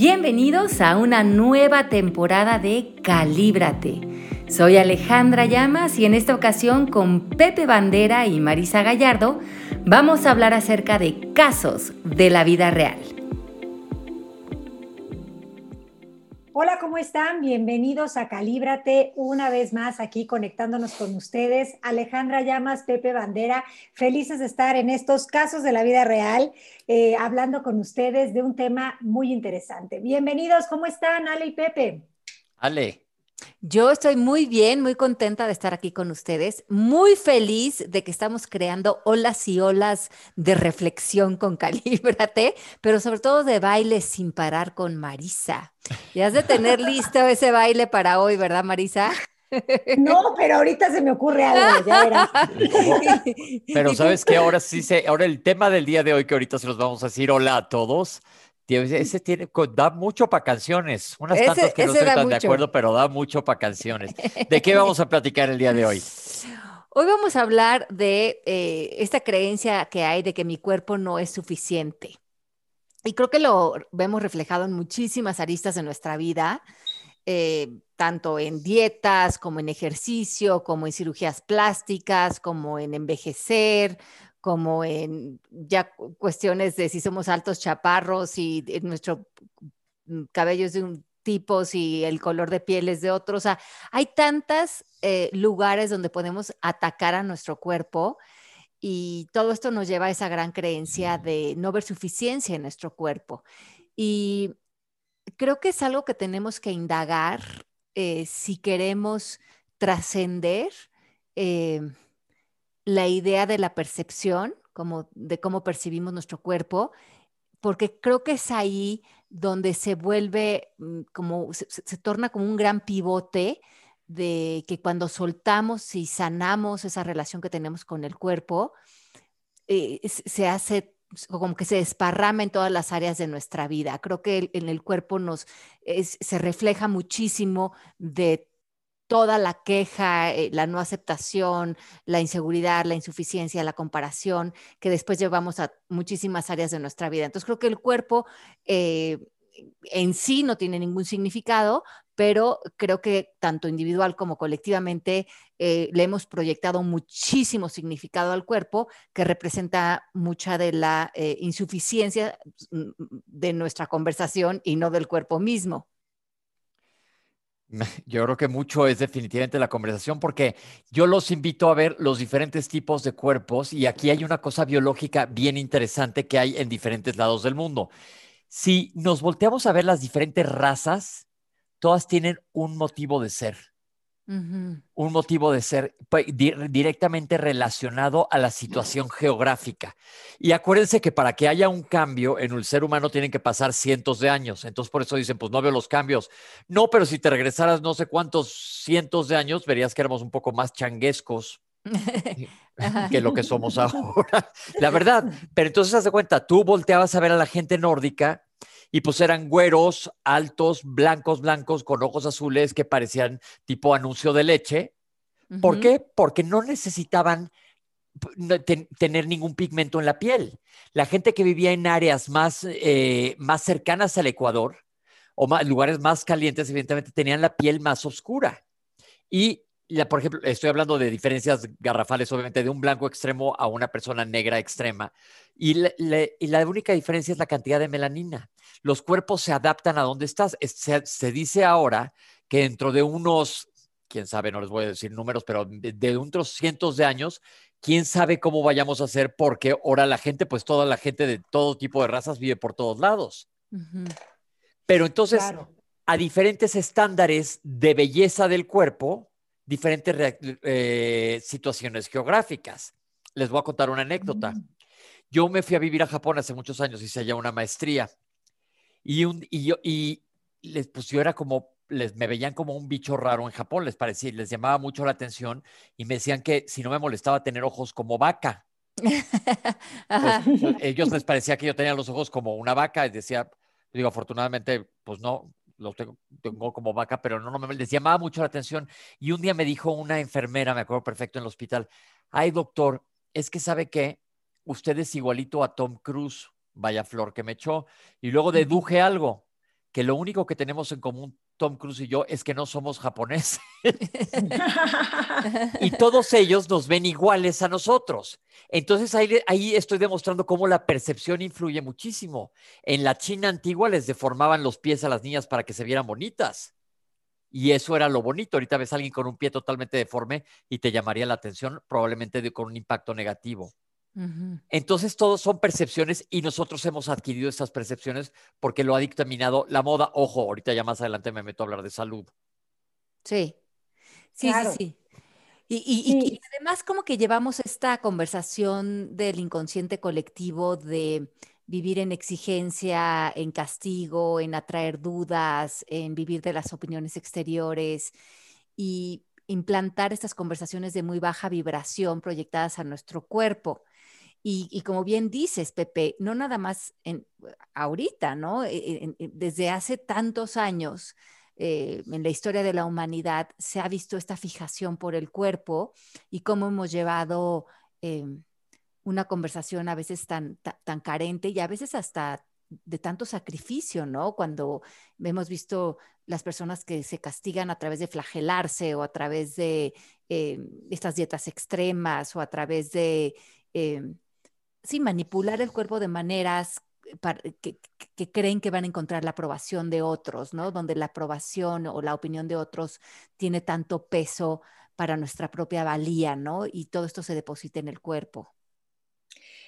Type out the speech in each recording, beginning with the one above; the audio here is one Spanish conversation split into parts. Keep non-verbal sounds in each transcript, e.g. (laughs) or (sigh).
Bienvenidos a una nueva temporada de Calíbrate. Soy Alejandra Llamas y en esta ocasión con Pepe Bandera y Marisa Gallardo vamos a hablar acerca de casos de la vida real. Están? Bienvenidos a Calíbrate, una vez más aquí conectándonos con ustedes. Alejandra Llamas, Pepe Bandera, felices de estar en estos casos de la vida real, eh, hablando con ustedes de un tema muy interesante. Bienvenidos, ¿cómo están, Ale y Pepe? Ale, yo estoy muy bien, muy contenta de estar aquí con ustedes, muy feliz de que estamos creando olas y olas de reflexión con Calíbrate, pero sobre todo de baile sin parar con Marisa. Ya has de tener listo ese baile para hoy, ¿verdad, Marisa? No, pero ahorita se me ocurre algo, ya verás. (laughs) Pero sabes que ahora sí se, ahora el tema del día de hoy que ahorita se los vamos a decir hola a todos ese tiene, da mucho para canciones. Unas tantas que no estoy tan de acuerdo, pero da mucho para canciones. ¿De qué vamos a platicar el día de hoy? (laughs) Hoy vamos a hablar de eh, esta creencia que hay de que mi cuerpo no es suficiente. Y creo que lo vemos reflejado en muchísimas aristas de nuestra vida, eh, tanto en dietas como en ejercicio, como en cirugías plásticas, como en envejecer, como en ya cuestiones de si somos altos chaparros y nuestro cabello es de un tipo, si el color de piel es de otro. O sea, hay tantos eh, lugares donde podemos atacar a nuestro cuerpo y todo esto nos lleva a esa gran creencia de no ver suficiencia en nuestro cuerpo. Y creo que es algo que tenemos que indagar eh, si queremos trascender. Eh, la idea de la percepción, como de cómo percibimos nuestro cuerpo, porque creo que es ahí donde se vuelve mm, como, se, torna como un gran pivote de que cuando soltamos y sanamos esa relación que tenemos con el cuerpo, eh, se hace como que se desparrama en todas las áreas de nuestra vida. Creo que en el cuerpo nos se refleja muchísimo de toda la queja, eh, la no aceptación, la inseguridad, la insuficiencia, la comparación, que después llevamos a muchísimas áreas de nuestra vida. Entonces creo que el cuerpo eh, en sí no tiene ningún significado, pero creo que tanto individual como colectivamente eh, le hemos proyectado muchísimo significado al cuerpo que representa mucha de la insuficiencia mm, de nuestra conversación y no del cuerpo mismo. (laughs) Yo creo que mucho es definitivamente la conversación porque yo los invito a ver los diferentes tipos de cuerpos y aquí hay una cosa biológica bien interesante que hay en diferentes lados del mundo. Si nos volteamos a ver las diferentes razas, todas tienen un motivo de ser un motivo de ser pues, directamente relacionado a la situación geográfica. Y acuérdense que para que haya un cambio en el ser humano tienen que pasar cientos de años. Entonces por eso dicen, pues no veo los cambios. No, pero si te regresaras no sé cuántos cientos de años, verías que éramos un poco más changuescos. (laughs) que lo que somos ahora. La verdad, pero entonces haz de cuenta, tú volteabas a ver a la gente nórdica y pues eran güeros, altos, blancos, blancos, con ojos azules que parecían tipo anuncio de leche. ¿Por qué? Porque no necesitaban tener ningún pigmento en la piel. La gente que vivía en áreas más, eh, más cercanas al Ecuador o lugares más calientes, evidentemente, tenían la piel más oscura. Y por ejemplo, estoy hablando de diferencias garrafales, obviamente, de un blanco extremo a una persona negra extrema. Y, la única diferencia es la cantidad de melanina. Los cuerpos se adaptan a donde estás. Se, dice ahora que dentro de unos, quién sabe, no les voy a decir números, pero de, de unos cientos de años, quién sabe cómo vayamos a hacer, porque ahora la gente, pues toda la gente de todo tipo de razas vive por todos lados. Pero entonces, a diferentes estándares de belleza del cuerpo, diferentes eh, situaciones geográficas. Les voy a contar una anécdota. Mm. Yo me fui a vivir a Japón hace muchos años, hice allá una maestría. Y, un, y, yo, y les, pues yo era como, les, me veían como un bicho raro en Japón, les parecía, les llamaba mucho la atención y me decían que si no me molestaba tener ojos como vaca. (laughs) Pues, ellos les parecía que yo tenía los ojos como una vaca y decía, digo, afortunadamente, pues no, lo tengo, como vaca, pero no, no me les llamaba mucho la atención. Y un día me dijo una enfermera, me acuerdo perfecto, en el hospital, ay doctor, es que sabe que usted es igualito a Tom Cruise, vaya flor que me echó. Y luego deduje algo, que lo único que tenemos en común Tom Cruise y yo es que no somos japoneses. (laughs) (laughs) y todos ellos nos ven iguales a nosotros. Entonces ahí, ahí estoy demostrando cómo la percepción influye muchísimo. En la China antigua les deformaban los pies a las niñas para que se vieran bonitas. Y eso era lo bonito. Ahorita ves a alguien con un pie totalmente deforme y te llamaría la atención, probablemente con un impacto negativo. Entonces, todos son percepciones y nosotros hemos adquirido esas percepciones porque lo ha dictaminado la moda. Ojo, ahorita ya más adelante me meto a hablar de salud. Sí, sí, sí, sí. y, además como que llevamos esta conversación del inconsciente colectivo de vivir en exigencia, en castigo, en atraer dudas, en vivir de las opiniones exteriores y implantar estas conversaciones de muy baja vibración proyectadas a nuestro cuerpo. Y, como bien dices, Pepe, no nada más ahorita, ¿no? E, e, desde hace tantos años eh, en la historia de la humanidad se ha visto esta fijación por el cuerpo y cómo hemos llevado em, una conversación a veces tan, tan, carente y a veces hasta de tanto sacrificio, ¿no? Cuando hemos visto las personas que se castigan a través de flagelarse o a través de em, estas dietas extremas o a través de sí, manipular el cuerpo de maneras que, creen que van a encontrar la aprobación de otros, ¿no? Donde la aprobación o la opinión de otros tiene tanto peso para nuestra propia valía, ¿no? Y todo esto se deposita en el cuerpo.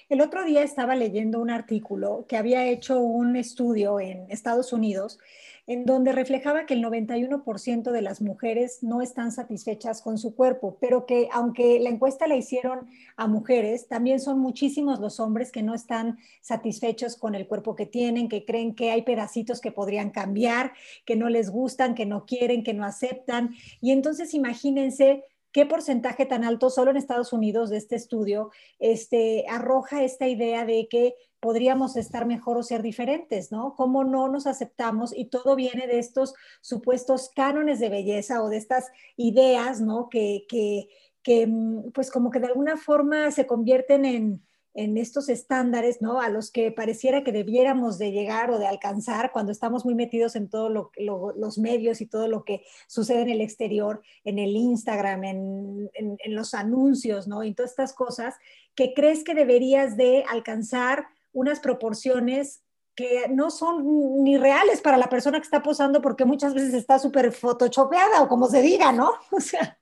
El otro día estaba leyendo un artículo que había hecho un estudio en Estados Unidos en donde reflejaba que el 91% de las mujeres no están satisfechas con su cuerpo, pero que aunque la encuesta la hicieron a mujeres, también son muchísimos los hombres que no están satisfechos con el cuerpo que tienen, que creen que hay pedacitos que podrían cambiar, que no les gustan, que no quieren, que no aceptan. Y entonces imagínense qué porcentaje tan alto solo en Estados Unidos de este estudio este, arroja esta idea de que podríamos estar mejor o ser diferentes, ¿no? ¿Cómo no nos aceptamos? Y todo viene de estos supuestos cánones de belleza o de estas ideas, ¿no? Que, que, que mm, pues como que de alguna forma se convierten en, en estos estándares, ¿no? A los que pareciera que debiéramos de llegar o de alcanzar cuando estamos muy metidos en todos los medios y todo lo que sucede en el exterior, en el Instagram, en, en, los anuncios, ¿no? Y todas estas cosas que crees que deberías de alcanzar unas proporciones que no son ni reales para la persona que está posando porque muchas veces está súper photoshopeada o como se diga, ¿no? (laughs) O sea.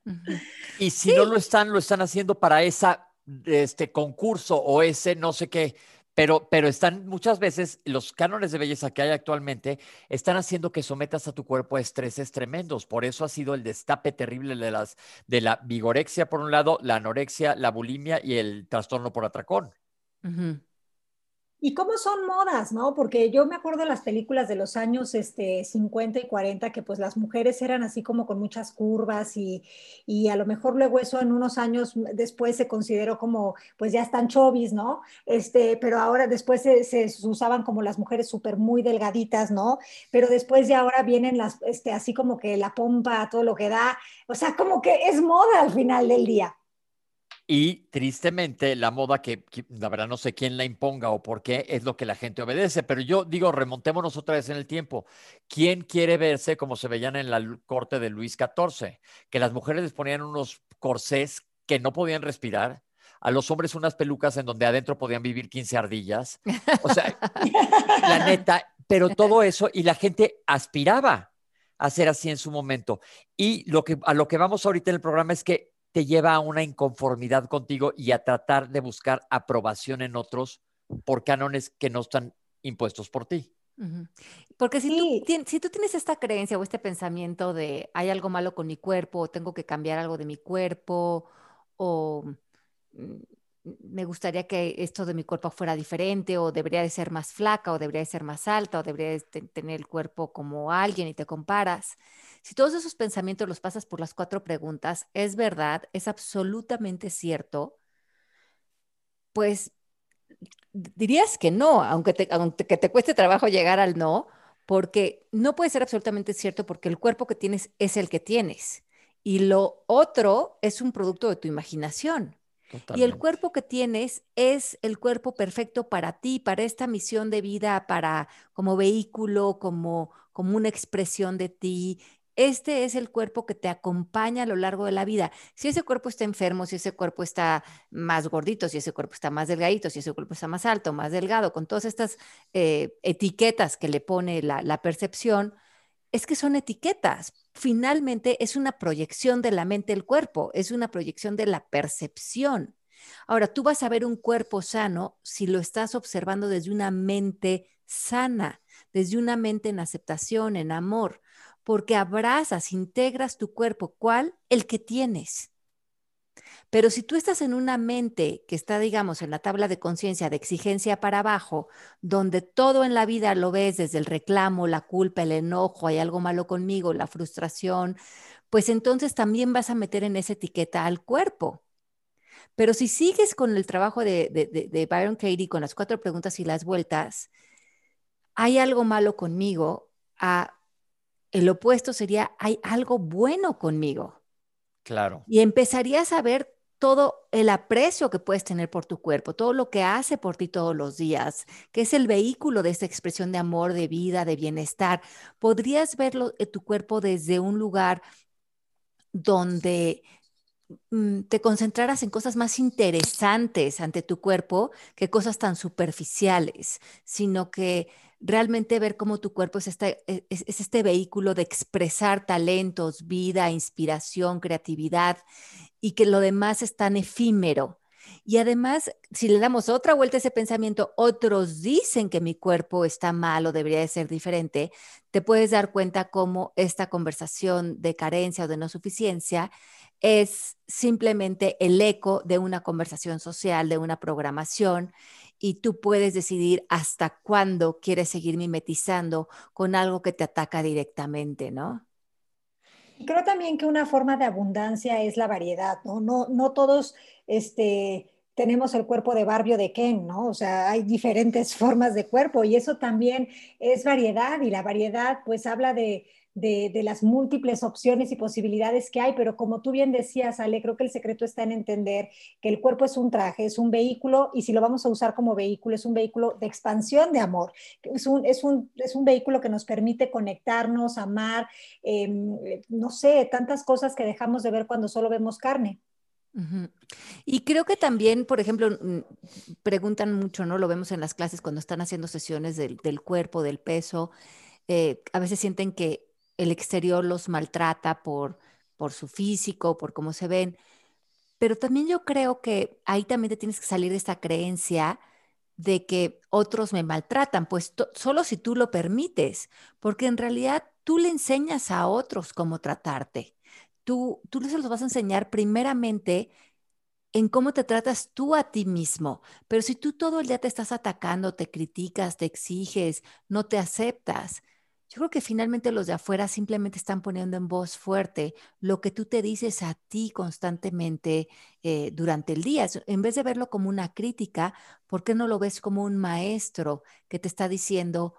Y si no lo están, lo están haciendo para esa este concurso o ese no sé qué, pero, pero están muchas veces los cánones de belleza que hay actualmente están haciendo que sometas a tu cuerpo a estreses tremendos. Por eso ha sido el destape terrible de, las, de la vigorexia por un lado, la anorexia, la bulimia y el trastorno por atracón. ¿Y cómo son modas, no? Porque yo me acuerdo de las películas de los años este, 50 y 40, que pues las mujeres eran así como con muchas curvas y, y a lo mejor luego eso en unos años después se consideró como, pues ya están chovis, ¿no? Este, pero ahora después se, usaban como las mujeres súper muy delgaditas, ¿no? Pero después ya ahora vienen las, este, así como que la pompa, todo lo que da, o sea, como que es moda al final del día. Y tristemente, la moda que, la verdad no sé quién la imponga o por qué, es lo que la gente obedece. Pero yo digo, remontémonos otra vez en el tiempo. ¿Quién quiere verse como se veían en la corte de Luis XIV? Que las mujeres les ponían unos corsés que no podían respirar, a los hombres unas pelucas en donde adentro podían vivir 15 ardillas. O sea, la neta, pero todo eso y la gente aspiraba a ser así en su momento. Y lo que, a lo que vamos ahorita en el programa es que te lleva a una inconformidad contigo y a tratar de buscar aprobación en otros por cánones que no están impuestos por ti. Porque si, tú, si tú tienes esta creencia o este pensamiento de hay algo malo con mi cuerpo, o tengo que cambiar algo de mi cuerpo, o mm, me gustaría que esto de mi cuerpo fuera diferente, o debería de ser más flaca, o debería de ser más alta, o debería de tener el cuerpo como alguien y te comparas. Si todos esos pensamientos los pasas por las cuatro preguntas, es verdad, es absolutamente cierto, pues dirías que no, aunque te, aunque te cueste trabajo llegar al no, porque no puede ser absolutamente cierto porque el cuerpo que tienes es el que tienes y lo otro es un producto de tu imaginación. Y el cuerpo que tienes es el cuerpo perfecto para ti, para esta misión de vida, para como vehículo, como, como una expresión de ti. Este es el cuerpo que te acompaña a lo largo de la vida. Si ese cuerpo está enfermo, si ese cuerpo está más gordito, si ese cuerpo está más delgadito, si ese cuerpo está más alto, más delgado, con todas estas eh, etiquetas que le pone la, la percepción, es que son etiquetas. Finalmente es una proyección de la mente el cuerpo, es una proyección de la percepción. Ahora, tú vas a ver un cuerpo sano si lo estás observando desde una mente sana, desde una mente en aceptación, en amor, porque abrazas, integras tu cuerpo, ¿cuál? El que tienes. Pero si tú estás en una mente que está, digamos, en la tabla de conciencia de exigencia para abajo, donde todo en la vida lo ves desde el reclamo, la culpa, el enojo, hay algo malo conmigo, la frustración, pues entonces también vas a meter en esa etiqueta al cuerpo. Pero si sigues con el trabajo de, de, Byron Katie, con las cuatro preguntas y las vueltas, hay algo malo conmigo, a, el opuesto sería, hay algo bueno conmigo. Claro. Y empezarías a ver todo el aprecio que puedes tener por tu cuerpo, todo lo que hace por ti todos los días, que es el vehículo de esta expresión de amor, de vida, de bienestar. Podrías verlo en tu cuerpo desde un lugar donde mm, te concentraras en cosas más interesantes ante tu cuerpo que cosas tan superficiales, sino que realmente ver cómo tu cuerpo es este, es, es este vehículo de expresar talentos, vida, inspiración, creatividad y que lo demás es tan efímero. Y además, si le damos otra vuelta a ese pensamiento, otros dicen que mi cuerpo está mal o debería de ser diferente, te puedes dar cuenta cómo esta conversación de carencia o de no suficiencia es simplemente el eco de una conversación social, de una programación, y tú puedes decidir hasta cuándo quieres seguir mimetizando con algo que te ataca directamente, ¿no? creo también que una forma de abundancia es la variedad, ¿no? No, no todos este, tenemos el cuerpo de Barbie o de Ken, ¿no? O sea, hay diferentes (laughs) formas de cuerpo y eso también es variedad y la variedad pues habla de, de, las múltiples opciones y posibilidades que hay, pero como tú bien decías, Ale, creo que el secreto está en entender que el cuerpo es un traje, es un vehículo, y si lo vamos a usar como vehículo, es un vehículo de expansión de amor, es un, es un, es un vehículo que nos permite conectarnos, amar, em, no sé, tantas cosas que dejamos de ver cuando solo vemos carne. Y creo que también, por ejemplo, preguntan mucho, ¿no? Lo vemos en las clases cuando están haciendo sesiones del, del cuerpo, del peso. Eh, a veces sienten que el exterior los maltrata por, por su físico, por cómo se ven. Pero también yo creo que ahí también te tienes que salir de esta creencia de que otros me maltratan, pues solo si tú lo permites, porque en realidad tú le enseñas a otros cómo tratarte. Tú, tú les los vas a enseñar primeramente en cómo te tratas tú a ti mismo. Pero si tú todo el día te estás atacando, te criticas, te exiges, no te aceptas, yo creo que finalmente los de afuera simplemente están poniendo en voz fuerte lo que tú te dices a ti constantemente eh, durante el día. En vez de verlo como una crítica, ¿por qué no lo ves como un maestro que te está diciendo,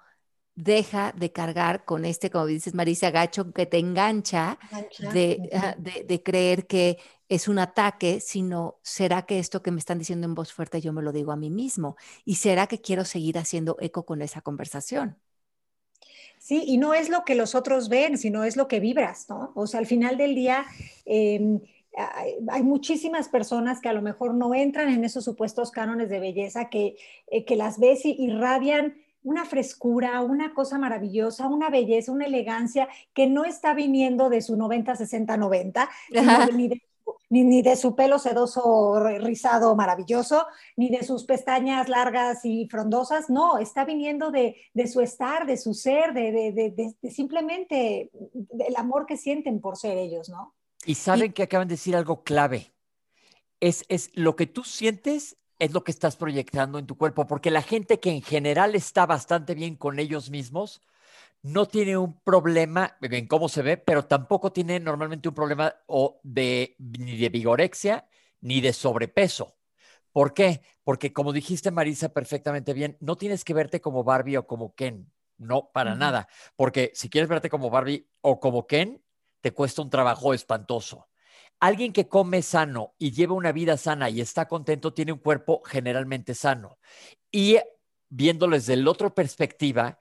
deja de cargar con este, como dices Marisa Gacho, que te engancha, de, ah, de, de, creer que es un ataque, sino será que esto que me están diciendo en voz fuerte yo me lo digo a mí mismo y será que quiero seguir haciendo eco con esa conversación. Sí, y no es lo que los otros ven, sino es lo que vibras, ¿no? O sea, al final del día, em, hay, muchísimas personas que a lo mejor no entran en esos supuestos cánones de belleza, que, eh, que las ves y irradian una frescura, una cosa maravillosa, una belleza, una elegancia que no está viniendo de su 90, 60, 90, ni de ni, de su pelo sedoso, rizado, maravilloso, ni de sus pestañas largas y frondosas, no, está viniendo de, su estar, de su ser, de, simplemente el amor que sienten por ser ellos, ¿no? Y saben que acaban de decir algo clave. Es, es lo que tú sientes es lo que estás proyectando en tu cuerpo, porque la gente que en general está bastante bien con ellos mismos, no tiene un problema en cómo se ve, pero tampoco tiene normalmente un problema o de, ni de vigorexia ni de sobrepeso. ¿Por qué? Porque como dijiste, Marisa, perfectamente bien, no tienes que verte como Barbie o como Ken. No, para nada. Porque si quieres verte como Barbie o como Ken, te cuesta un trabajo espantoso. alguien que come sano y lleva una vida sana y está contento tiene un cuerpo generalmente sano. Y viéndoles desde la otra perspectiva,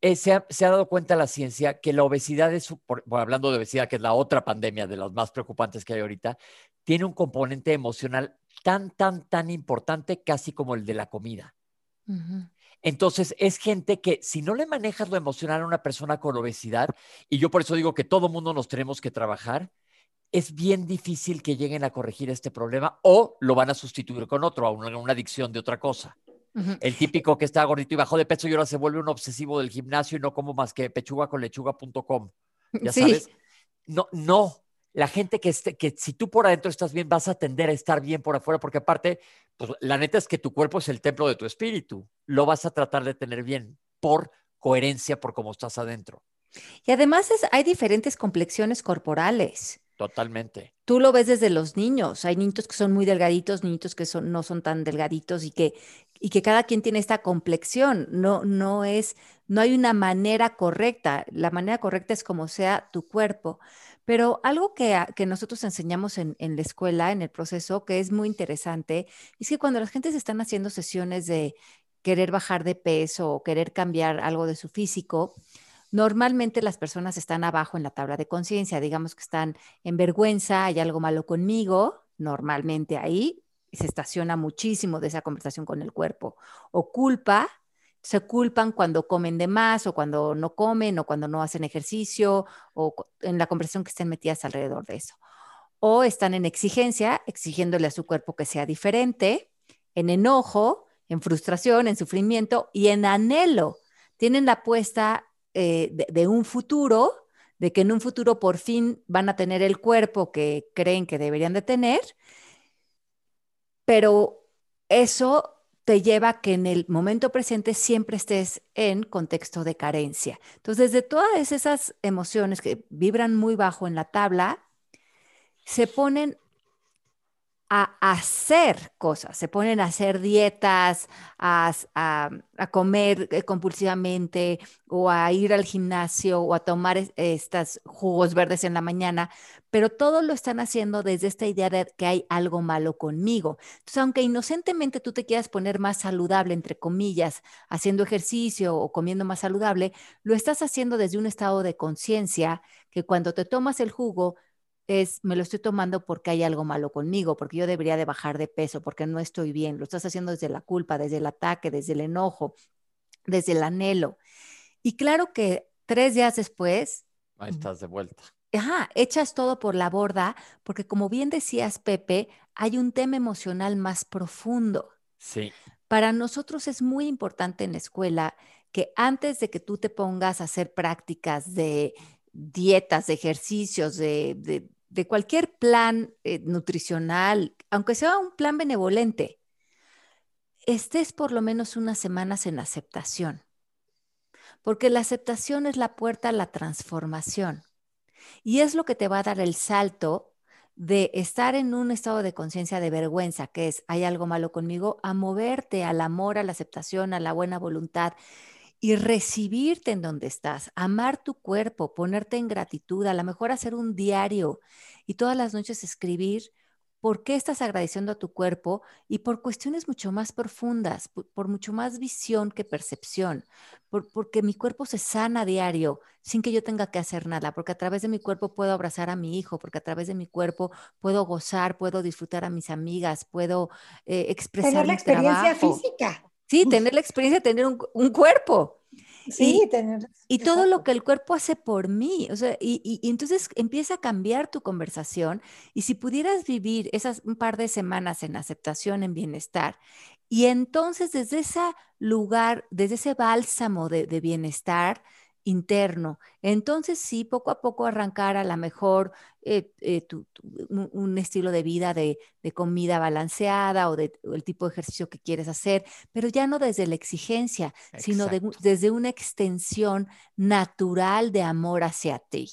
eh, se, ha, dado cuenta la ciencia que la obesidad es, hablando de obesidad, que es la otra pandemia de las más preocupantes que hay ahorita, tiene un componente emocional tan, tan, tan importante casi como el de la comida. Entonces, es gente que si no le manejas lo emocional a una persona con obesidad, y yo por eso digo que todo mundo nos tenemos que trabajar, es bien difícil que lleguen a corregir este problema o lo van a sustituir con otro, a una, adicción de otra cosa. El típico que está gordito y bajo de peso y ahora se vuelve un obsesivo del gimnasio y no como más que pechuga con lechuga.com. Ya sabes. No, no. La gente que, esté, que si tú por adentro estás bien, vas a tender a estar bien por afuera, porque aparte, pues la neta es que tu cuerpo es el templo de tu espíritu. Lo vas a tratar de tener bien por coherencia, por cómo estás adentro. Y además hay diferentes complexiones corporales. Totalmente. Tú lo ves desde los niños. Hay niños que son muy delgaditos, niños que son, no son tan delgaditos y que, y que cada quien tiene esta complexión. No, no es, no hay una manera correcta. La manera correcta es como sea tu cuerpo. Pero algo que, que nosotros enseñamos en, en, la escuela, en el proceso, que es muy interesante, es que cuando las gentes están haciendo sesiones de querer bajar de peso o querer cambiar algo de su físico, Normalmente las personas están abajo en la tabla de conciencia, digamos que están en vergüenza, hay algo malo conmigo, normalmente ahí se estaciona muchísimo de esa conversación con el cuerpo. O culpa, se culpan cuando comen de más o cuando no comen o cuando no hacen ejercicio o en la conversación que estén metidas alrededor de eso. O están en exigencia, exigiéndole a su cuerpo que sea diferente, en enojo, en frustración, en sufrimiento y en anhelo. Tienen la apuesta eh, de, un futuro, de que en un futuro por fin van a tener el cuerpo que creen que deberían de tener, pero eso te lleva a que en el momento presente siempre estés en contexto de carencia. Entonces, de todas esas emociones que vibran muy bajo en la tabla, se ponen a hacer cosas, se ponen a hacer dietas, a, comer eh, compulsivamente o a ir al gimnasio o a tomar estos jugos verdes en la mañana, pero todo lo están haciendo desde esta idea de que hay algo malo conmigo. Entonces, aunque inocentemente tú te quieras poner más saludable, entre comillas, haciendo ejercicio o comiendo más saludable, lo estás haciendo desde un estado de conciencia que cuando te tomas el jugo, es, me lo estoy tomando porque hay algo malo conmigo, porque yo debería de bajar de peso, porque no estoy bien. Lo estás haciendo desde la culpa, desde el ataque, desde el enojo, desde el anhelo. Y claro que tres días después... Ahí estás de vuelta. Ajá, echas todo por la borda, porque como bien decías, Pepe, hay un tema emocional más profundo. Sí. Para nosotros es muy importante en la escuela que antes de que tú te pongas a hacer prácticas de dietas, de ejercicios, de, de cualquier plan eh, nutricional, aunque sea un plan benevolente, estés por lo menos unas semanas en aceptación, porque la aceptación es la puerta a la transformación. Y es lo que te va a dar el salto de estar en un estado de conciencia de vergüenza, que es hay algo malo conmigo, a moverte al amor, a la aceptación, a la buena voluntad y recibirte en donde estás, amar tu cuerpo, ponerte en gratitud, a lo mejor hacer un diario y todas las noches escribir por qué estás agradeciendo a tu cuerpo y por cuestiones mucho más profundas, por, mucho más visión que percepción, porque mi cuerpo se sana a diario sin que yo tenga que hacer nada, porque a través de mi cuerpo puedo abrazar a mi hijo, porque a través de mi cuerpo puedo gozar, puedo disfrutar a mis amigas, puedo eh, expresar Tener la experiencia física. Sí, tener la experiencia de tener un, cuerpo. Sí, y, tener. Y todo lo que el cuerpo hace por mí. O sea, y, y, entonces empieza a cambiar tu conversación. Y si pudieras vivir esas un par de semanas en aceptación, en bienestar, y entonces desde ese lugar, desde ese bálsamo de, de bienestar, interno. Entonces, sí, poco a poco arrancar a lo mejor eh, eh, un, estilo de vida de, comida balanceada o, de, el tipo de ejercicio que quieres hacer, pero ya no desde la exigencia, sino desde una extensión natural de amor hacia ti.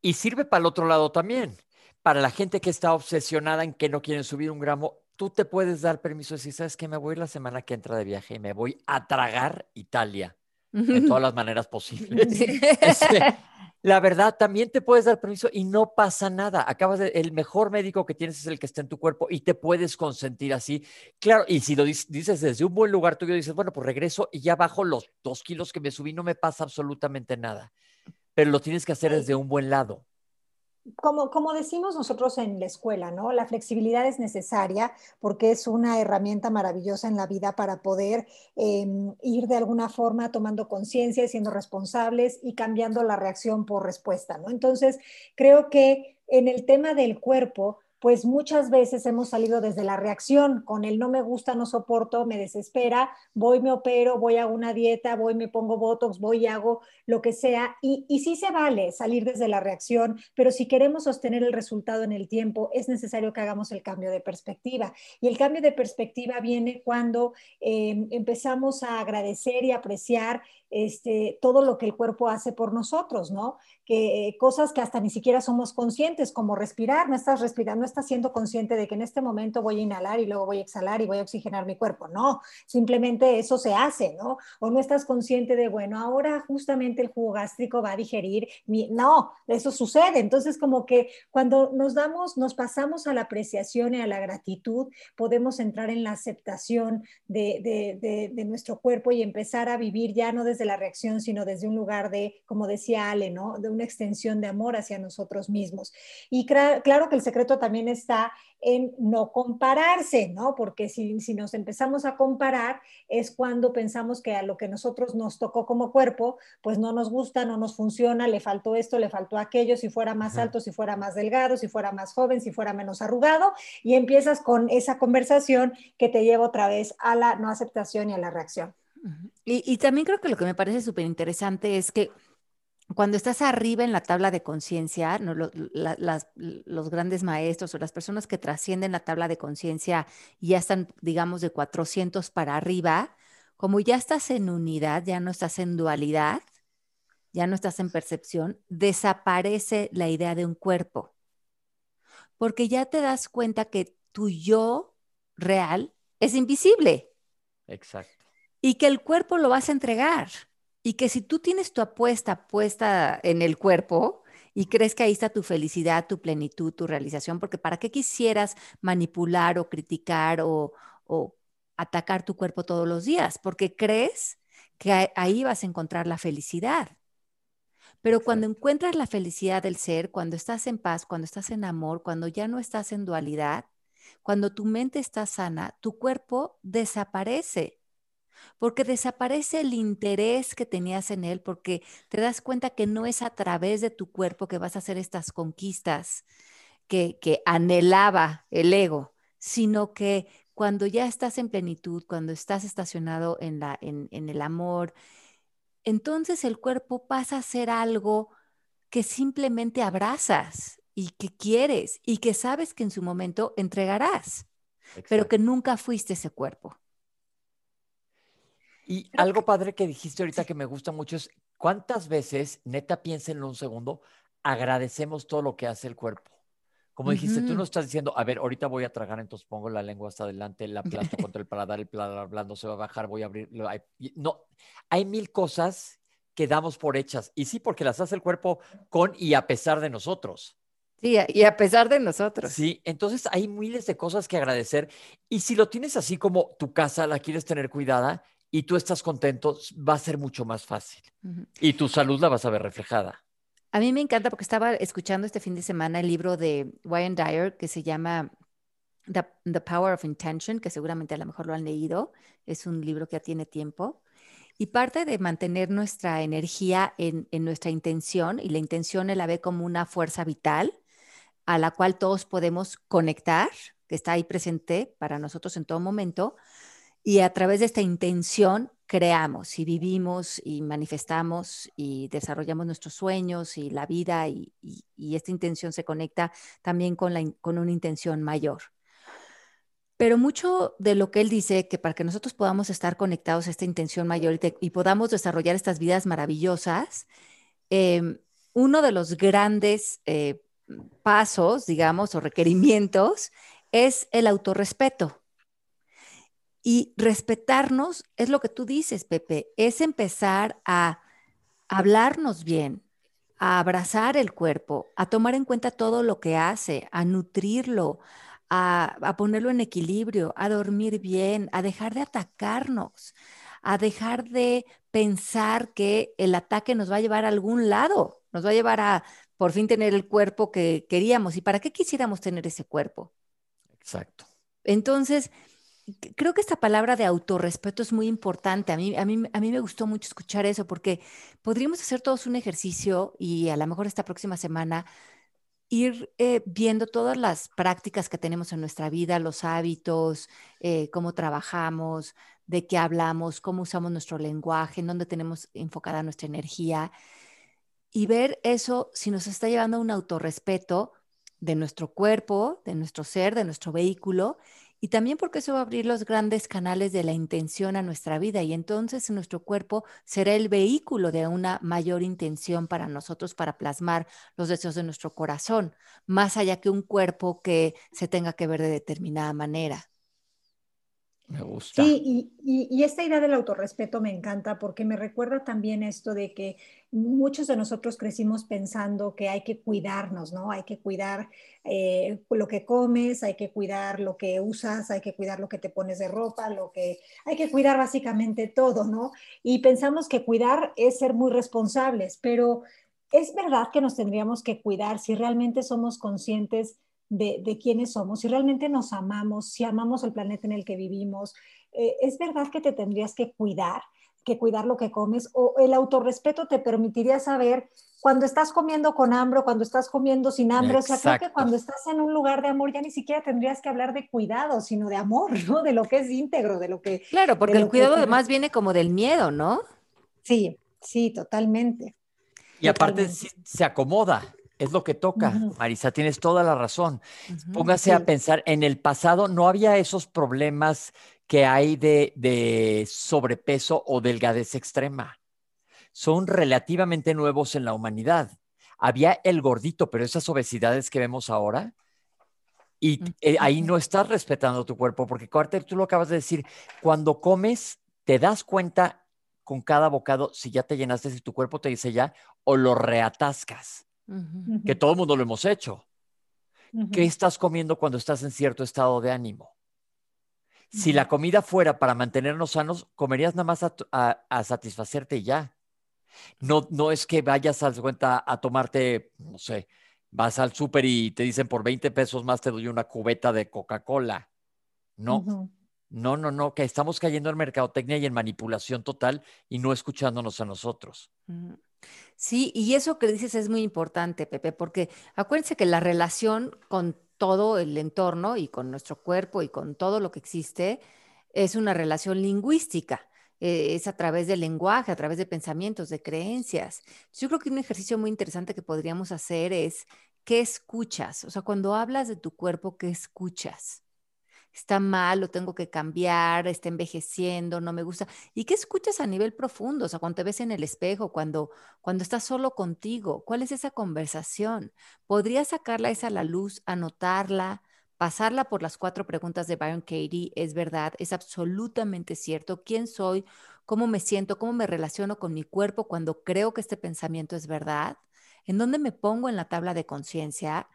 Y sirve para el otro lado también. Para la gente que está obsesionada en que no quieren subir un gramo, tú te puedes dar permiso de decir, ¿sabes qué? Me voy la semana que entra de viaje y me voy a tragar Italia en todas las maneras posibles. (laughs) Este, la verdad, también te puedes dar permiso y no pasa nada. Acabas de, el mejor médico que tienes es el que está en tu cuerpo y te puedes consentir así. Claro, y si lo dices desde un buen lugar tuyo, dices, bueno, pues regreso y ya bajo los dos kilos que me subí, no me pasa absolutamente nada. Pero lo tienes que hacer desde un buen lado como, como decimos nosotros en la escuela, ¿no? La flexibilidad es necesaria porque es una herramienta maravillosa en la vida para poder em, ir de alguna forma tomando conciencia, siendo responsables y cambiando la reacción por respuesta, ¿no? Entonces, creo que en el tema del cuerpo, pues muchas veces hemos salido desde la reacción, con el no me gusta, no soporto, me desespera, voy, me opero, voy a una dieta, voy, me pongo botox, voy y hago lo que sea. Y, y sí se vale salir desde la reacción, pero si queremos sostener el resultado en el tiempo, es necesario que hagamos el cambio de perspectiva. Y el cambio de perspectiva viene cuando eh, empezamos a agradecer y apreciar este, todo lo que el cuerpo hace por nosotros, ¿no? Que eh, cosas que hasta ni siquiera somos conscientes, como respirar, no estás respirando, no estás siendo consciente de que en este momento voy a inhalar y luego voy a exhalar y voy a oxigenar mi cuerpo, no, simplemente eso se hace, ¿no? O no estás consciente de, bueno, ahora justamente el jugo gástrico va a digerir, mi... no, eso sucede, entonces como que cuando nos damos, nos pasamos a la apreciación y a la gratitud, podemos entrar en la aceptación de, de, de nuestro cuerpo y empezar a vivir ya no desde la reacción, sino desde un lugar de, como decía Ale, ¿no? De una extensión de amor hacia nosotros mismos. Y claro que el secreto también está en no compararse, ¿no? Porque si, si, nos empezamos a comparar es cuando pensamos que a lo que nosotros nos tocó como cuerpo, pues no nos gusta, no nos funciona, le faltó esto, le faltó aquello, si fuera más alto, si fuera más delgado, si fuera más joven, si fuera menos arrugado, y empiezas con esa conversación que te lleva otra vez a la no aceptación y a la reacción. Y, también creo que lo que me parece súper interesante es que cuando estás arriba en la tabla de conciencia, los, grandes maestros o las personas que trascienden la tabla de conciencia ya están, digamos, de 400 para arriba, como ya estás en unidad, ya no estás en dualidad, ya no estás en percepción, desaparece la idea de un cuerpo. Porque ya te das cuenta que tu yo real es invisible. Exacto y que el cuerpo lo vas a entregar. Y que si tú tienes tu apuesta puesta en el cuerpo y crees que ahí está tu felicidad, tu plenitud, tu realización, porque ¿para qué quisieras manipular o criticar o, atacar tu cuerpo todos los días? Porque crees que ahí vas a encontrar la felicidad. Pero cuando encuentras la felicidad del ser, cuando estás en paz, cuando estás en amor, cuando ya no estás en dualidad, cuando tu mente está sana, tu cuerpo desaparece porque desaparece el interés que tenías en él, porque te das cuenta que no es a través de tu cuerpo que vas a hacer estas conquistas que, anhelaba el ego, sino que cuando ya estás en plenitud, cuando estás estacionado en, la, en, en el amor, entonces el cuerpo pasa a ser algo que simplemente abrazas y que quieres y que sabes que en su momento entregarás, pero que nunca fuiste ese cuerpo. Y algo padre que dijiste ahorita que me gusta mucho es cuántas veces, neta, en un segundo, agradecemos todo lo que hace el cuerpo. Como dijiste, tú no estás diciendo, a ver, ahorita voy a tragar, entonces pongo la lengua hasta adelante, la aplasto (laughs) contra el paladar, el paladar blando se va a bajar, voy a abrir. No, hay mil cosas que damos por hechas. Y sí, porque las hace el cuerpo con y a pesar de nosotros. Sí, y a pesar de nosotros. Sí, entonces hay miles de cosas que agradecer. Y si lo tienes así como tu casa, la quieres tener cuidada, y tú estás contento, va a ser mucho más fácil. Y tu salud la vas a ver reflejada. A mí me encanta porque estaba escuchando este fin de semana el libro de Wayne Dyer que se llama The, Power of Intention, que seguramente a lo mejor lo han leído. Es un libro que ya tiene tiempo. Y parte de mantener nuestra energía en, en nuestra intención, y la intención él la ve como una fuerza vital a la cual todos podemos conectar, que está ahí presente para nosotros en todo momento, y a través de esta intención creamos y vivimos y manifestamos y desarrollamos nuestros sueños y la vida y, esta intención se conecta también con, la, con una intención mayor. Pero mucho de lo que él dice, que para que nosotros podamos estar conectados a esta intención mayor y, podamos desarrollar estas vidas maravillosas, em, uno de los grandes eh, pasos, digamos, o requerimientos es el autorrespeto. Y respetarnos es lo que tú dices, Pepe, es empezar a hablarnos bien, a abrazar el cuerpo, a tomar en cuenta todo lo que hace, a nutrirlo, a, a, ponerlo en equilibrio, a dormir bien, a dejar de atacarnos, a dejar de pensar que el ataque nos va a llevar a algún lado, nos va a llevar a por fin tener el cuerpo que queríamos. ¿Y para qué quisiéramos tener ese cuerpo? Exacto. Entonces, creo que esta palabra de autorrespeto es muy importante. A mí, a, mí, a mí me gustó mucho escuchar eso porque podríamos hacer todos un ejercicio y a lo mejor esta próxima semana ir eh, viendo todas las prácticas que tenemos en nuestra vida, los hábitos, eh, cómo trabajamos, de qué hablamos, cómo usamos nuestro lenguaje, en dónde tenemos enfocada nuestra energía y ver eso si nos está llevando a un autorrespeto de nuestro cuerpo, de nuestro ser, de nuestro vehículo y también porque eso va a abrir los grandes canales de la intención a nuestra vida y entonces nuestro cuerpo será el vehículo de una mayor intención para nosotros para plasmar los deseos de nuestro corazón, más allá que un cuerpo que se tenga que ver de determinada manera. Me gusta. Sí, y, y, esta idea del autorrespeto me encanta porque me recuerda también esto de que muchos de nosotros crecimos pensando que hay que cuidarnos, ¿no? Hay que cuidar eh, lo que comes, hay que cuidar lo que usas, hay que cuidar lo que te pones de ropa, lo que hay que cuidar básicamente todo, ¿no? Y pensamos que cuidar es ser muy responsables, pero es verdad que nos tendríamos que cuidar si realmente somos conscientes de, quiénes somos, si realmente nos amamos, si amamos el planeta en el que vivimos, eh, es verdad que te tendrías que cuidar, que cuidar lo que comes, o el autorrespeto te permitiría saber cuando estás comiendo con hambre, cuando estás comiendo sin hambre, o sea, creo que cuando estás en un lugar de amor ya ni siquiera tendrías que hablar de cuidado, sino de amor, (laughs) ¿no? De lo que es íntegro, de lo que... Claro, porque el cuidado además viene como del miedo, ¿no? Sí, sí, totalmente. Y aparte se acomoda, es lo que toca, Marisa, tienes toda la razón. Póngase a pensar, en el pasado no había esos problemas que hay de, sobrepeso o delgadez extrema. Son relativamente nuevos en la humanidad. Había el gordito, pero esas obesidades que vemos ahora, y eh, ahí no estás respetando tu cuerpo, porque Carter, tú lo acabas de decir, cuando comes, te das cuenta con cada bocado si ya te llenaste, si tu cuerpo te dice ya, o lo reatascas que todo el mundo lo hemos hecho. ¿Qué estás comiendo cuando estás en cierto estado de ánimo? Si la comida fuera para mantenernos sanos, comerías nada más a, satisfacerte y ya. No, no es que vayas a cuenta a tomarte, no sé, vas al súper y te dicen por 20 pesos más te doy una cubeta de Coca-Cola. No, no, no, no, que estamos cayendo en mercadotecnia y en manipulación total y no escuchándonos a nosotros. Sí, y eso que dices es muy importante, Pepe, porque acuérdense que la relación con todo el entorno y con nuestro cuerpo y con todo lo que existe es una relación lingüística. Eh, es a través del lenguaje, a través de pensamientos, de creencias. Yo creo que un ejercicio muy interesante que podríamos hacer es, ¿qué escuchas? O sea, cuando hablas de tu cuerpo, ¿qué escuchas? Está mal, lo tengo que cambiar, está envejeciendo, no me gusta. ¿Y qué escuchas a nivel profundo? O sea, cuando te ves en el espejo, cuando, cuando estás solo contigo, ¿cuál es esa conversación? ¿Podrías sacarla esa a la luz, anotarla, pasarla por las cuatro preguntas de Byron Katie? Es verdad, es absolutamente cierto. ¿Quién soy? ¿Cómo me siento? ¿Cómo me relaciono con mi cuerpo cuando creo que este pensamiento es verdad? ¿En dónde me pongo en la tabla de conciencia?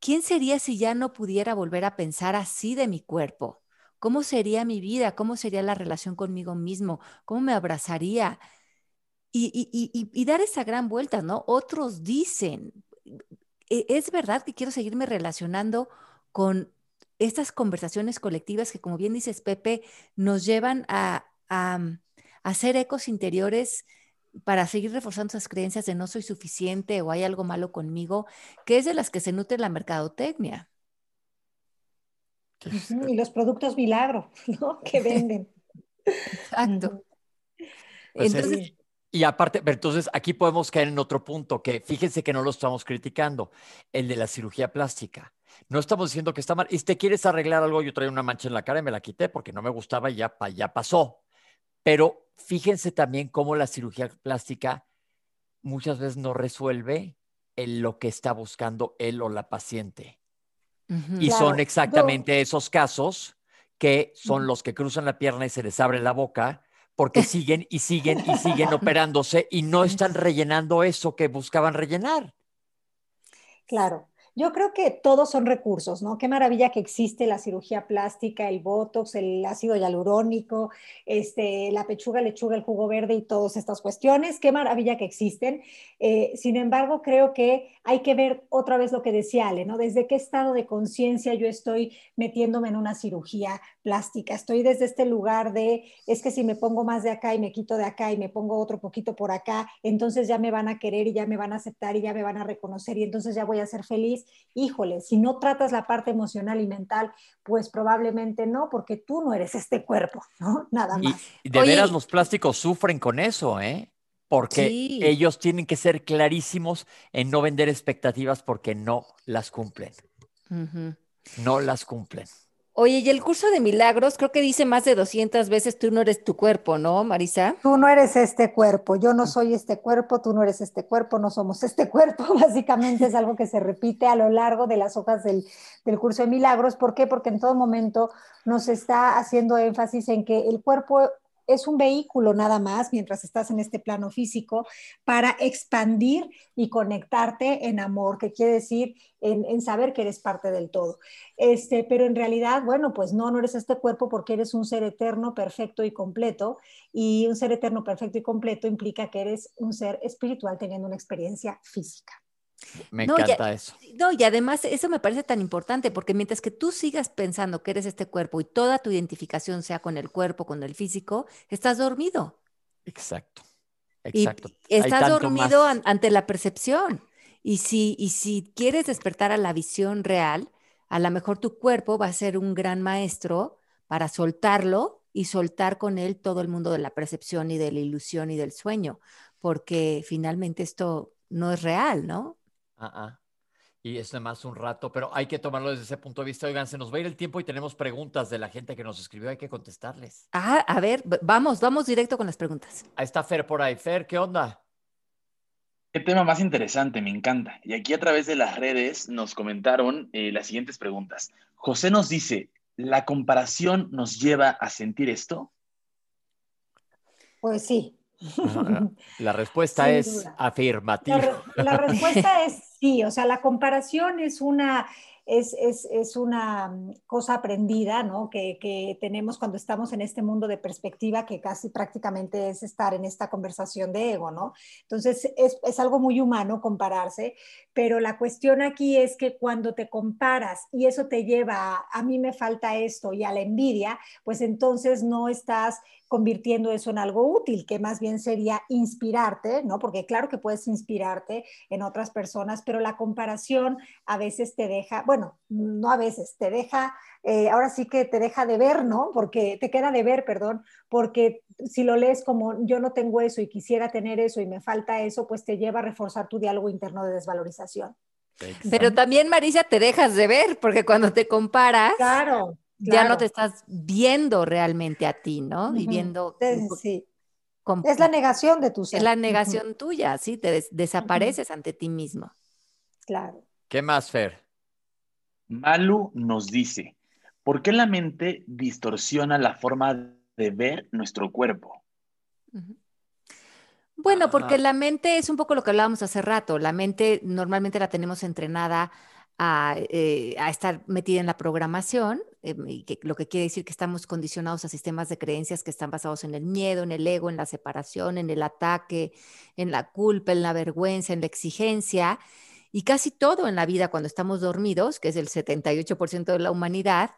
¿Quién sería si ya no pudiera volver a pensar así de mi cuerpo? ¿Cómo sería mi vida? ¿Cómo sería la relación conmigo mismo? ¿Cómo me abrazaría? Y, dar esa gran vuelta, ¿no? Otros dicen, e, es verdad que quiero seguirme relacionando con estas conversaciones colectivas que, como bien dices, Pepe, nos llevan a, a hacer ecos interiores para seguir reforzando esas creencias de no soy suficiente o hay algo malo conmigo, que es de las que se nutre la mercadotecnia. Y los productos milagro, (laughs) ¿no? Que venden. Exacto. Pues entonces, y aparte, entonces aquí podemos caer en otro punto, que fíjense que no lo estamos criticando, el de la cirugía plástica. No estamos diciendo que está mal. Y si te quieres arreglar algo, yo traía una mancha en la cara y me la quité porque no me gustaba y ya, ya pasó. Pero fíjense también cómo la cirugía plástica muchas veces no resuelve lo que está buscando él o la paciente. Y son exactamente esos casos que son los que cruzan la pierna y se les abre la boca porque siguen y siguen y siguen (laughs) operándose y no están rellenando eso que buscaban rellenar. Claro. Yo creo que todos son recursos, ¿no? Qué maravilla que existe la cirugía plástica, el botox, el ácido hialurónico, este, la pechuga, lechuga, el jugo verde y todas estas cuestiones. Qué maravilla que existen. Eh, sin embargo, creo que hay que ver otra vez lo que decía Ale, ¿no? Desde qué estado de conciencia yo estoy metiéndome en una cirugía plástica. Estoy desde este lugar de, es que si me pongo más de acá y me quito de acá y me pongo otro poquito por acá, entonces ya me van a querer y ya me van a aceptar y ya me van a reconocer y entonces ya voy a ser feliz híjole, si no tratas la parte emocional y mental, pues probablemente no, porque tú no eres este cuerpo, ¿no? (laughs) Nada más. Y, de veras los plásticos sufren con eso, ¿eh? Porque ellos tienen que ser clarísimos en no vender expectativas porque no las cumplen. No las cumplen. Oye, y el curso de milagros creo que dice más de 200 veces, tú no eres tu cuerpo, ¿no, Marisa? Tú no eres este cuerpo, yo no soy este cuerpo, tú no eres este cuerpo, no somos (laughs) este cuerpo. Básicamente es algo que se repite a lo largo de las hojas del, del curso de milagros. ¿Por qué? Porque en todo momento nos está haciendo énfasis en que el cuerpo es un vehículo nada más mientras estás en este plano físico para expandir y conectarte en amor, que quiere decir en, saber que eres parte del todo. Este, pero en realidad, bueno, pues no, no eres este cuerpo porque eres un ser eterno, perfecto y completo. Y un ser eterno, perfecto y completo implica que eres un ser espiritual teniendo una experiencia física. Me encanta eso. No, y además eso me parece tan importante porque mientras que tú sigas pensando que eres este cuerpo y toda tu identificación sea con el cuerpo, con el físico, estás dormido. Exacto. Exacto. estás dormido ante la percepción. Y si, y si quieres despertar a la visión real, a lo mejor tu cuerpo va a ser un gran maestro para soltarlo y soltar con él todo el mundo de la percepción y de la ilusión y del sueño, porque finalmente esto no es real, ¿no? Ah, ah. Y es más un rato, pero hay que tomarlo desde ese punto de vista. Oigan, se nos va a ir el tiempo y tenemos preguntas de la gente que nos escribió, hay que contestarles. Ah, a ver, vamos, vamos directo con las preguntas. Ahí está Fer por ahí. Fer, ¿qué onda? Qué tema más interesante, me encanta. Y aquí a través de las redes nos comentaron eh, las siguientes preguntas. José nos dice, ¿la comparación nos lleva a sentir esto? Pues sí, la respuesta es afirmativa. la, respuesta es sí, o sea, la comparación es una, es, una mm, cosa aprendida, ¿no? Que, tenemos cuando estamos en este mundo de perspectiva, que casi prácticamente es estar en esta conversación de ego, ¿no? Entonces, es, algo muy humano compararse, pero la cuestión aquí es que cuando te comparas y eso te lleva a, mí me falta esto y a la envidia, pues entonces no estás convirtiendo eso en algo útil, que más bien sería inspirarte, ¿no? Porque claro que puedes inspirarte en otras personas, pero la comparación a veces te deja, bueno, no a veces, te deja, eh, ahora sí que te deja de ver, ¿no? Porque te queda de ver, perdón, porque si lo lees como yo no tengo eso y quisiera tener eso y me falta eso, pues te lleva a reforzar tu diálogo interno de desvalorización. Pero también, Marisa, te dejas de ver, porque cuando te comparas, claro ya no te estás viendo realmente a ti, ¿no? Viviendo. Sí. Es la negación de tu ser. Es la negación tuya, sí, te desapareces ante ti mismo. Claro. ¿Qué más, Fer? Malu nos dice, ¿por qué la mente distorsiona la forma de ver nuestro cuerpo? Bueno, porque la mente es un poco lo que hablábamos hace rato. La mente normalmente la tenemos entrenada eh, a, estar metida en la programación, eh, lo que quiere decir que estamos condicionados a sistemas de creencias que están basados en el miedo, en el ego, en la separación, en el ataque, en la culpa, en la vergüenza, en la exigencia. Y casi todo en la vida cuando estamos dormidos, que es el 78% de la humanidad,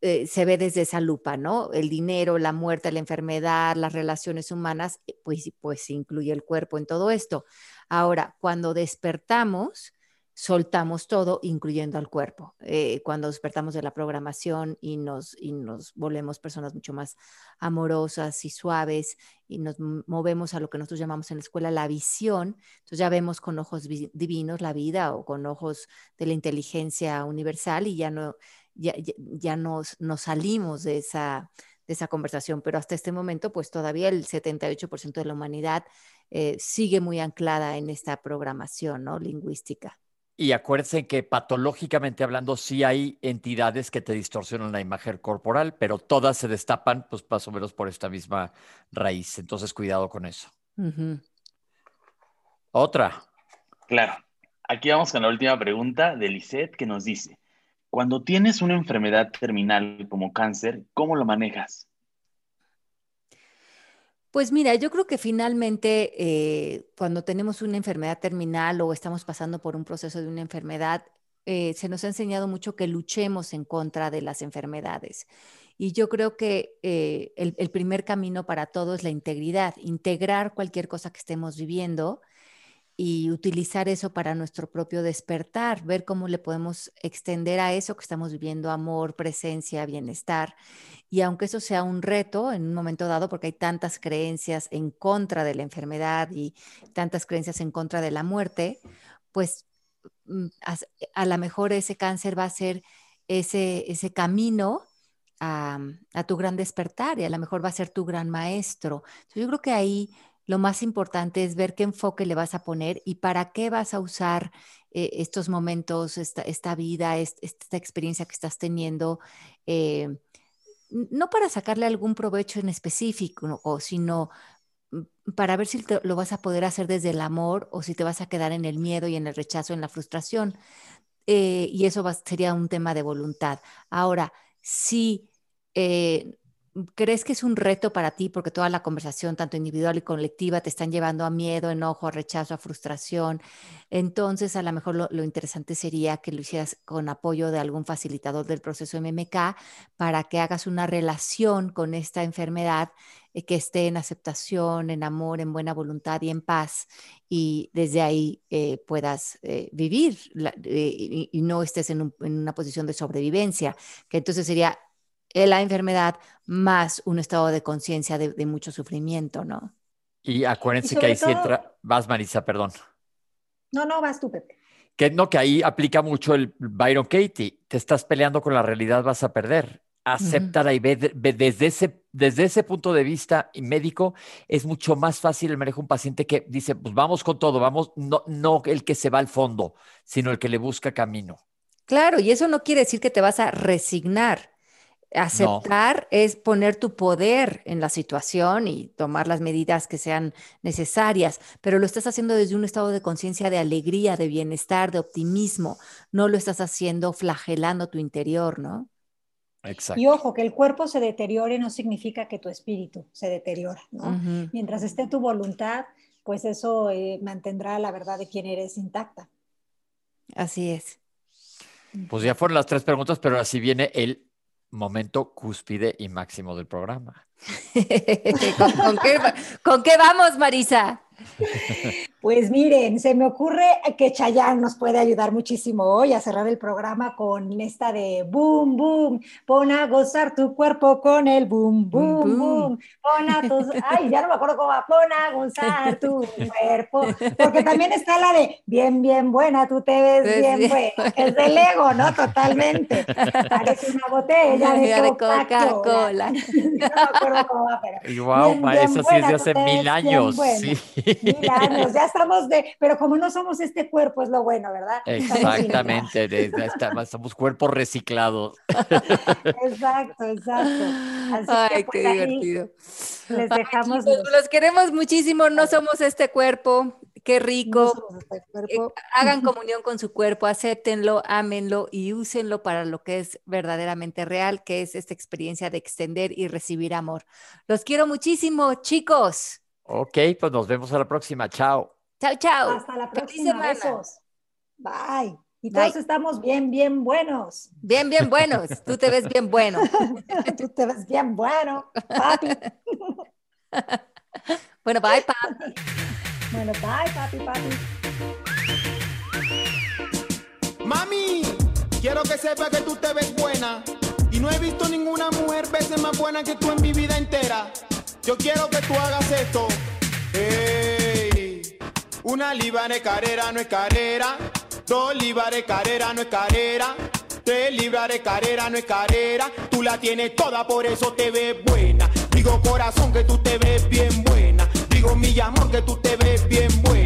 eh, se ve desde esa lupa, ¿no? El dinero, la muerte, la enfermedad, las relaciones humanas, pues, pues incluye el cuerpo en todo esto. Ahora, cuando despertamos, soltamos todo, incluyendo al cuerpo. Eh, cuando despertamos de la programación y nos, y nos volvemos personas mucho más amorosas y suaves y nos movemos a lo que nosotros llamamos en la escuela la visión, entonces ya vemos con ojos divinos la vida o con ojos de la inteligencia universal y ya no, ya, ya nos, nos salimos de esa, de esa conversación, pero hasta este momento pues todavía el 78% de la humanidad eh, sigue muy anclada en esta programación ¿no? lingüística. Y acuérdense que patológicamente hablando, sí hay entidades que te distorsionan la imagen corporal, pero todas se destapan, pues más o menos por esta misma raíz. Entonces, cuidado con eso. Otra. Claro. Aquí vamos con la última pregunta de Lisette que nos dice: Cuando tienes una enfermedad terminal como cáncer, ¿cómo lo manejas? Pues mira, yo creo que finalmente eh, cuando tenemos una enfermedad terminal o estamos pasando por un proceso de una enfermedad, eh, se nos ha enseñado mucho que luchemos en contra de las enfermedades. Y yo creo que eh, el, el, primer camino para todo es la integridad, integrar cualquier cosa que estemos viviendo y utilizar eso para nuestro propio despertar, ver cómo le podemos extender a eso que estamos viviendo amor, presencia, bienestar. Y aunque eso sea un reto en un momento dado, porque hay tantas creencias en contra de la enfermedad y tantas creencias en contra de la muerte, pues mm, a, lo mejor ese cáncer va a ser ese, ese camino a, a, tu gran despertar y a lo mejor va a ser tu gran maestro. Yo creo que ahí lo más importante es ver qué enfoque le vas a poner y para qué vas a usar eh, estos momentos, esta, esta vida, esta experiencia que estás teniendo, eh, no para sacarle algún provecho en específico, sino mm, para ver si lo vas a poder hacer desde el amor o si te vas a quedar en el miedo y en el rechazo, en la frustración. Eh, y eso sería un tema de voluntad. Ahora, si ¿Crees que es un reto para ti porque toda la conversación, tanto individual y colectiva, te están llevando a miedo, enojo, a rechazo, a frustración? Entonces, a lo mejor lo, interesante sería que lo hicieras con apoyo de algún facilitador del proceso MMK para que hagas una relación con esta enfermedad eh, que esté en aceptación, en amor, en buena voluntad y en paz, y desde ahí eh, puedas eh, vivir y, no estés en, en una posición de sobrevivencia, que entonces sería la enfermedad más un estado de conciencia de, mucho sufrimiento, ¿no? Y acuérdense que ahí sí entra, vas Marisa, perdón. No, no, vas tú, Pepe. Que no, que ahí aplica mucho el Byron Katie. Te estás peleando con la realidad, vas a perder. Acéptala y ve, desde, ese, desde ese punto de vista médico, es mucho más fácil el manejo de un paciente que dice, pues vamos con todo, vamos, no, no el que se va al fondo, sino el que le busca camino. Claro, y eso no quiere decir que te vas a resignar. Aceptar es poner tu poder en la situación y tomar las medidas que sean necesarias, pero lo estás haciendo desde un estado de conciencia de alegría, de bienestar, de optimismo. No lo estás haciendo flagelando tu interior, ¿no? Exacto. Y ojo, que el cuerpo se deteriore no significa que tu espíritu se deteriora, ¿no? Mientras esté tu voluntad, pues eso eh, mantendrá la verdad de quién eres intacta. Así es. Pues ya fueron las tres preguntas, pero así viene el momento cúspide y máximo del programa. (laughs) ¿Con, qué, vamos, Marisa? Pues miren, se me ocurre que Chayanne nos puede ayudar muchísimo hoy a cerrar el programa con esta de boom, boom, pon a gozar tu cuerpo con el boom, boom, boom, pon a tus, ay, ya no me acuerdo cómo va, pon a gozar tu cuerpo, porque también está la de bien, bien buena, tú te ves bien, buena, es del ego, ¿no? Totalmente, parece una botella de Coca-Cola. (laughs) no me acuerdo cómo va, pero. Wow, eso sí es de hace mil años. Sí. Mil años, ya estamos de, pero como no somos este cuerpo, es lo bueno, ¿verdad? Exactamente, somos cuerpos reciclados. Exacto, exacto. Así Ay, pues, qué divertido. Les dejamos. los... queremos muchísimo, no somos este cuerpo. Qué rico. Este eh, hagan comunión con su cuerpo, acéptenlo, ámenlo y úsenlo para lo que es verdaderamente real, que es esta experiencia de extender y recibir amor. Los quiero muchísimo, chicos. Ok, pues nos vemos a la próxima. Chao. Chao, chao. Hasta la próxima. Besos. Bye. Y todos estamos bien, bien buenos. Bien, bien buenos. (laughs) Tú te ves bien bueno. (laughs) Tú te ves bien bueno, papi. (laughs) bueno, bye, papi. Bueno, bye, papi, papi. Mami, quiero que sepa que tú te ves buena. Y no he visto ninguna mujer veces más buena que tú en mi vida entera. Yo quiero que tú hagas esto. Hey, una libra de carrera no es carrera. Dos libras de carrera no es carrera. Tres libras de carrera no es carrera. Tú la tienes toda, por eso te ves buena. Digo corazón que tú te ves bien buena. Digo mi amor que tú te ves bien buena.